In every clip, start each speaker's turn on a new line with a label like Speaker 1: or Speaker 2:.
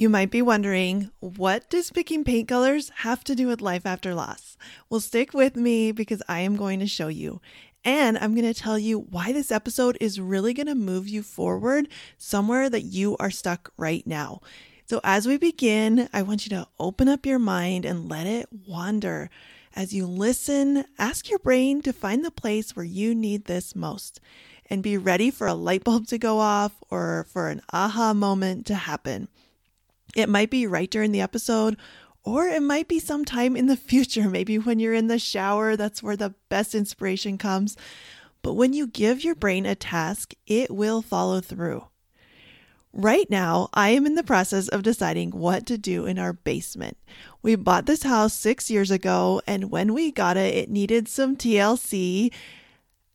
Speaker 1: You might be wondering, what does picking paint colors have to do with life after loss? Well, stick with me because I am going to show you. And I'm going to tell you why this episode is really going to move you forward somewhere that you are stuck right now. So, as we begin, I want you to open up your mind and let it wander. As you listen, ask your brain to find the place where you need this most and be ready for a light bulb to go off or for an aha moment to happen. It might be right during the episode, or it might be sometime in the future, maybe when you're in the shower. That's where the best inspiration comes. But when you give your brain a task, it will follow through. Right now, I am in the process of deciding what to do in our basement. We bought this house six years ago, and when we got it, it needed some TLC.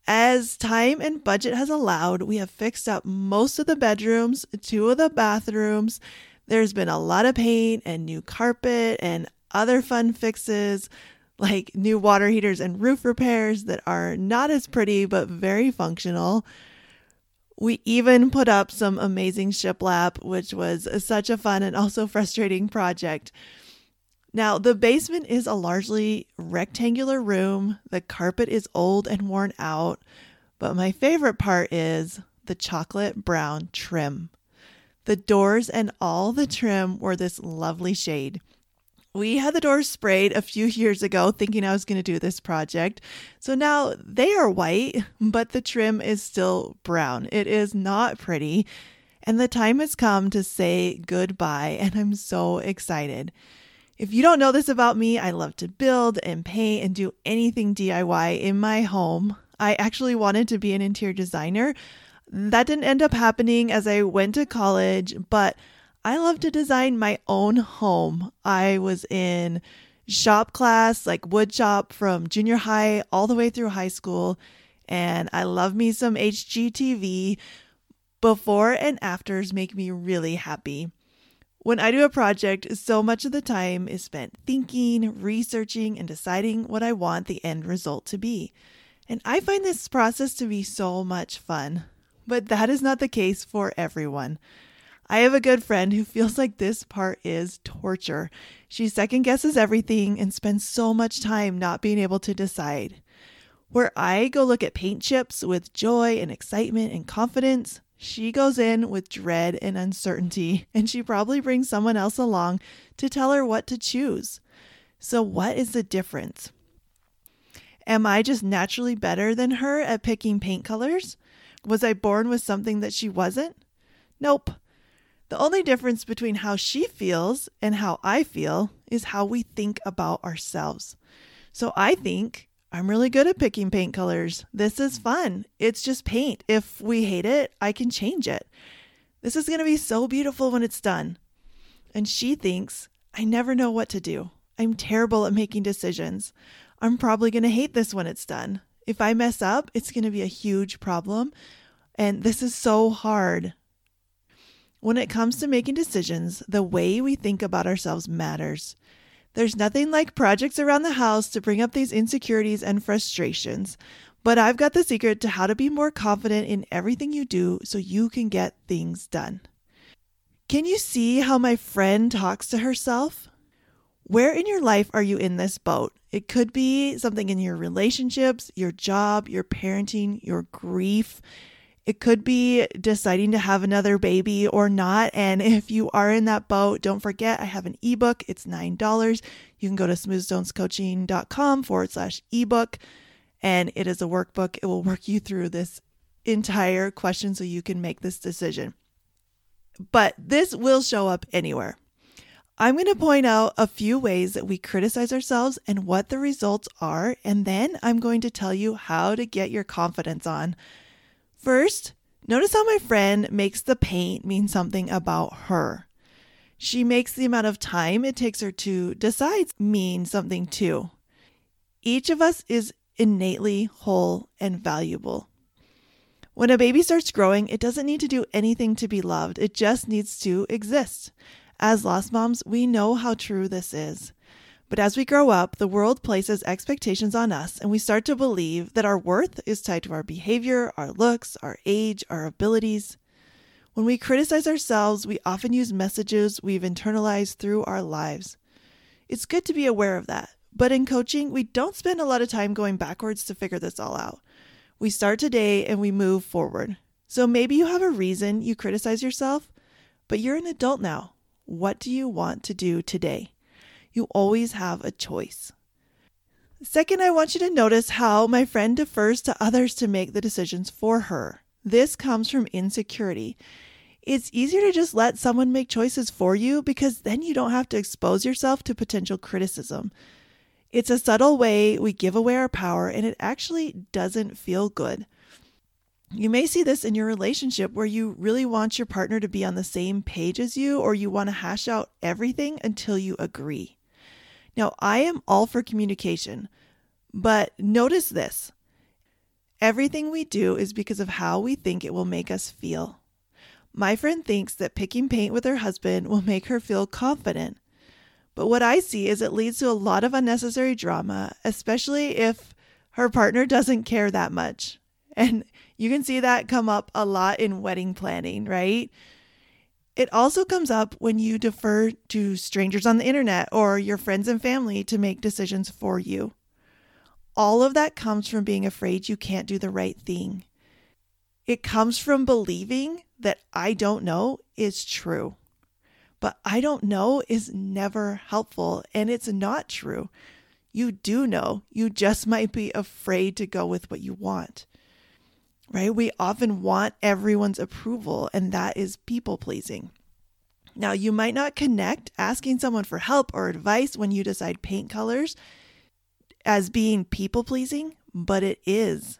Speaker 1: As time and budget has allowed, we have fixed up most of the bedrooms, two of the bathrooms, there's been a lot of paint and new carpet and other fun fixes like new water heaters and roof repairs that are not as pretty but very functional. We even put up some amazing shiplap, which was such a fun and also frustrating project. Now, the basement is a largely rectangular room. The carpet is old and worn out, but my favorite part is the chocolate brown trim. The doors and all the trim were this lovely shade. We had the doors sprayed a few years ago, thinking I was going to do this project. So now they are white, but the trim is still brown. It is not pretty. And the time has come to say goodbye, and I'm so excited. If you don't know this about me, I love to build and paint and do anything DIY in my home. I actually wanted to be an interior designer, that didn't end up happening as I went to college, but I love to design my own home. I was in shop class, like wood shop from junior high all the way through high school, and I love me some HGTV. Before and afters make me really happy. When I do a project, so much of the time is spent thinking, researching, and deciding what I want the end result to be. And I find this process to be so much fun. But that is not the case for everyone. I have a good friend who feels like this part is torture. She second guesses everything and spends so much time not being able to decide. Where I go look at paint chips with joy and excitement and confidence, she goes in with dread and uncertainty, and she probably brings someone else along to tell her what to choose. So, what is the difference? Am I just naturally better than her at picking paint colors? Was I born with something that she wasn't? Nope. The only difference between how she feels and how I feel is how we think about ourselves. So I think I'm really good at picking paint colors. This is fun. It's just paint. If we hate it, I can change it. This is going to be so beautiful when it's done. And she thinks, I never know what to do. I'm terrible at making decisions. I'm probably going to hate this when it's done. If I mess up, it's going to be a huge problem. And this is so hard. When it comes to making decisions, the way we think about ourselves matters. There's nothing like projects around the house to bring up these insecurities and frustrations. But I've got the secret to how to be more confident in everything you do so you can get things done. Can you see how my friend talks to herself? Where in your life are you in this boat? It could be something in your relationships, your job, your parenting, your grief. It could be deciding to have another baby or not. And if you are in that boat, don't forget I have an ebook. It's $9. You can go to smoothstonescoaching.com forward slash ebook. And it is a workbook. It will work you through this entire question so you can make this decision. But this will show up anywhere. I'm going to point out a few ways that we criticize ourselves and what the results are, and then I'm going to tell you how to get your confidence on. First, notice how my friend makes the paint mean something about her. She makes the amount of time it takes her to decide mean something too. Each of us is innately whole and valuable. When a baby starts growing, it doesn't need to do anything to be loved, it just needs to exist. As lost moms, we know how true this is. But as we grow up, the world places expectations on us, and we start to believe that our worth is tied to our behavior, our looks, our age, our abilities. When we criticize ourselves, we often use messages we've internalized through our lives. It's good to be aware of that, but in coaching, we don't spend a lot of time going backwards to figure this all out. We start today and we move forward. So maybe you have a reason you criticize yourself, but you're an adult now. What do you want to do today? You always have a choice. Second, I want you to notice how my friend defers to others to make the decisions for her. This comes from insecurity. It's easier to just let someone make choices for you because then you don't have to expose yourself to potential criticism. It's a subtle way we give away our power, and it actually doesn't feel good. You may see this in your relationship where you really want your partner to be on the same page as you, or you want to hash out everything until you agree. Now, I am all for communication, but notice this everything we do is because of how we think it will make us feel. My friend thinks that picking paint with her husband will make her feel confident. But what I see is it leads to a lot of unnecessary drama, especially if her partner doesn't care that much. And you can see that come up a lot in wedding planning, right? It also comes up when you defer to strangers on the internet or your friends and family to make decisions for you. All of that comes from being afraid you can't do the right thing. It comes from believing that I don't know is true. But I don't know is never helpful, and it's not true. You do know, you just might be afraid to go with what you want. Right? We often want everyone's approval, and that is people pleasing. Now, you might not connect asking someone for help or advice when you decide paint colors as being people pleasing, but it is.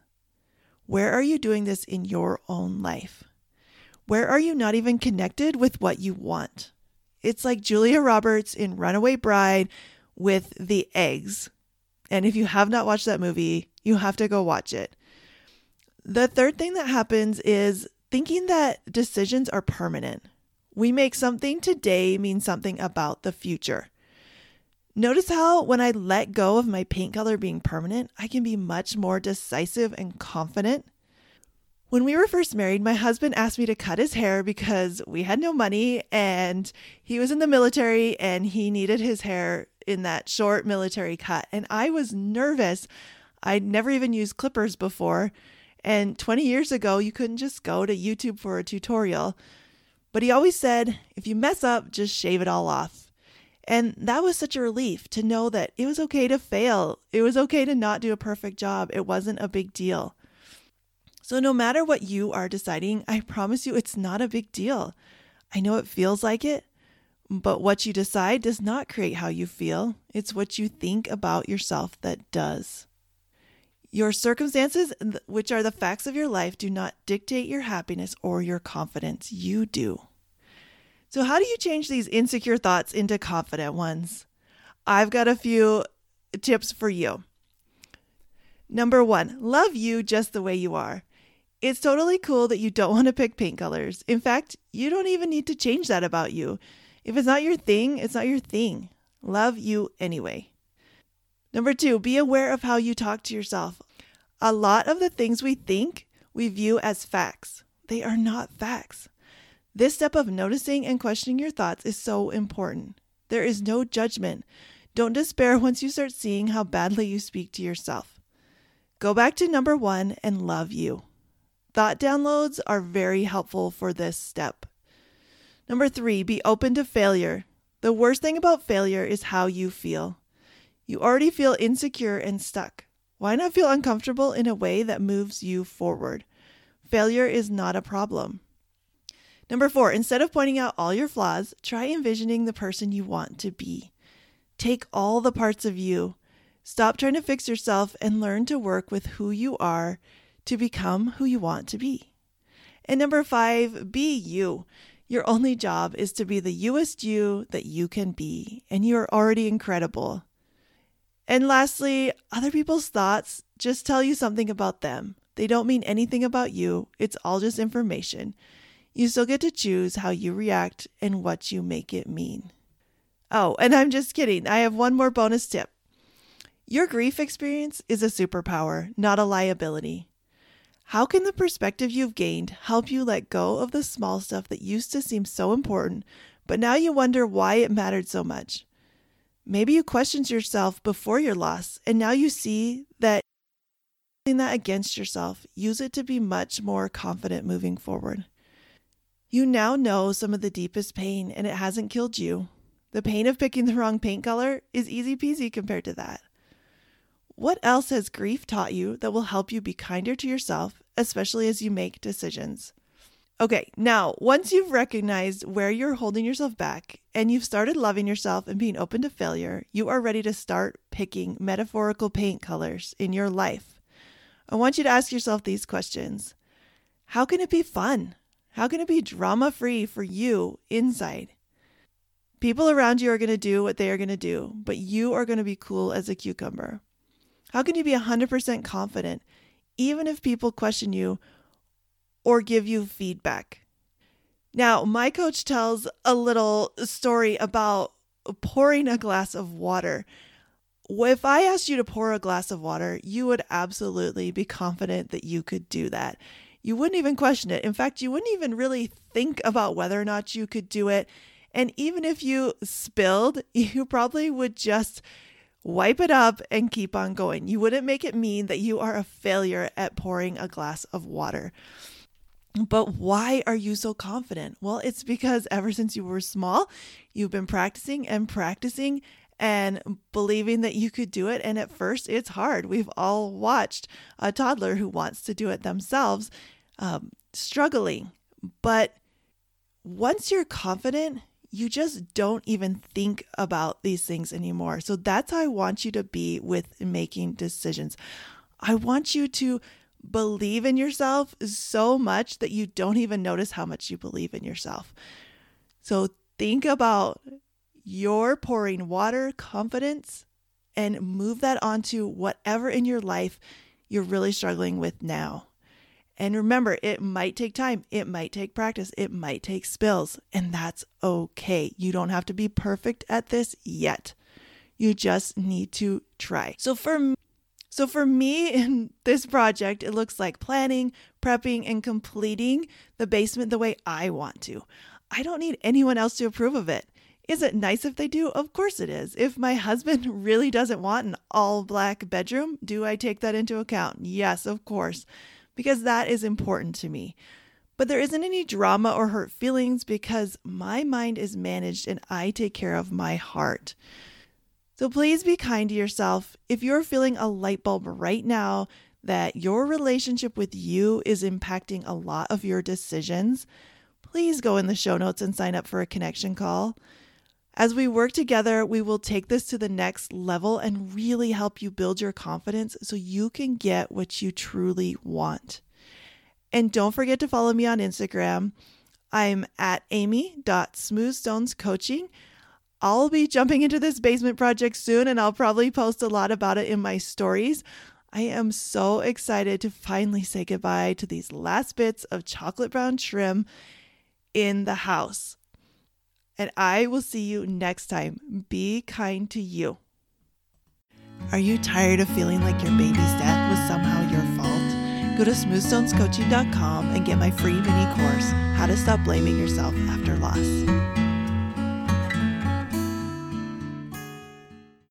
Speaker 1: Where are you doing this in your own life? Where are you not even connected with what you want? It's like Julia Roberts in Runaway Bride with the eggs. And if you have not watched that movie, you have to go watch it. The third thing that happens is thinking that decisions are permanent. We make something today mean something about the future. Notice how when I let go of my paint color being permanent, I can be much more decisive and confident. When we were first married, my husband asked me to cut his hair because we had no money and he was in the military and he needed his hair in that short military cut. And I was nervous. I'd never even used clippers before. And 20 years ago, you couldn't just go to YouTube for a tutorial. But he always said, if you mess up, just shave it all off. And that was such a relief to know that it was okay to fail. It was okay to not do a perfect job. It wasn't a big deal. So, no matter what you are deciding, I promise you it's not a big deal. I know it feels like it, but what you decide does not create how you feel. It's what you think about yourself that does. Your circumstances, which are the facts of your life, do not dictate your happiness or your confidence. You do. So, how do you change these insecure thoughts into confident ones? I've got a few tips for you. Number one, love you just the way you are. It's totally cool that you don't want to pick paint colors. In fact, you don't even need to change that about you. If it's not your thing, it's not your thing. Love you anyway. Number two, be aware of how you talk to yourself. A lot of the things we think we view as facts, they are not facts. This step of noticing and questioning your thoughts is so important. There is no judgment. Don't despair once you start seeing how badly you speak to yourself. Go back to number one and love you. Thought downloads are very helpful for this step. Number three, be open to failure. The worst thing about failure is how you feel. You already feel insecure and stuck. Why not feel uncomfortable in a way that moves you forward? Failure is not a problem. Number four, instead of pointing out all your flaws, try envisioning the person you want to be. Take all the parts of you. Stop trying to fix yourself and learn to work with who you are to become who you want to be. And number five, be you. Your only job is to be the youest you that you can be, and you are already incredible. And lastly, other people's thoughts just tell you something about them. They don't mean anything about you, it's all just information. You still get to choose how you react and what you make it mean. Oh, and I'm just kidding. I have one more bonus tip. Your grief experience is a superpower, not a liability. How can the perspective you've gained help you let go of the small stuff that used to seem so important, but now you wonder why it mattered so much? Maybe you questioned yourself before your loss, and now you see that that against yourself, use it to be much more confident moving forward. You now know some of the deepest pain, and it hasn't killed you. The pain of picking the wrong paint color is easy peasy compared to that. What else has grief taught you that will help you be kinder to yourself, especially as you make decisions? Okay, now, once you've recognized where you're holding yourself back and you've started loving yourself and being open to failure, you are ready to start picking metaphorical paint colors in your life. I want you to ask yourself these questions How can it be fun? How can it be drama free for you inside? People around you are going to do what they are going to do, but you are going to be cool as a cucumber. How can you be 100% confident, even if people question you or give you feedback? Now, my coach tells a little story about pouring a glass of water. If I asked you to pour a glass of water, you would absolutely be confident that you could do that. You wouldn't even question it. In fact, you wouldn't even really think about whether or not you could do it. And even if you spilled, you probably would just wipe it up and keep on going. You wouldn't make it mean that you are a failure at pouring a glass of water. But why are you so confident? Well, it's because ever since you were small, you've been practicing and practicing and believing that you could do it. And at first, it's hard. We've all watched a toddler who wants to do it themselves um, struggling. But once you're confident, you just don't even think about these things anymore. So that's how I want you to be with making decisions. I want you to believe in yourself so much that you don't even notice how much you believe in yourself. So think about your pouring water confidence and move that onto whatever in your life you're really struggling with now. And remember, it might take time, it might take practice, it might take spills, and that's okay. You don't have to be perfect at this yet. You just need to try. So for so for me in this project, it looks like planning, prepping and completing the basement the way I want to. I don't need anyone else to approve of it. Is it nice if they do? Of course it is. If my husband really doesn't want an all black bedroom, do I take that into account? Yes, of course because that is important to me. But there isn't any drama or hurt feelings because my mind is managed and I take care of my heart. So please be kind to yourself. If you're feeling a light bulb right now that your relationship with you is impacting a lot of your decisions, please go in the show notes and sign up for a connection call. As we work together, we will take this to the next level and really help you build your confidence so you can get what you truly want. And don't forget to follow me on Instagram. I'm at amy.smoothstonescoaching. I'll be jumping into this basement project soon and I'll probably post a lot about it in my stories. I am so excited to finally say goodbye to these last bits of chocolate brown trim in the house and I will see you next time. Be kind to you. Are you tired of feeling like your baby's death was somehow your fault? Go to smoothstonescoaching.com and get my free mini course, How to Stop Blaming Yourself After Loss.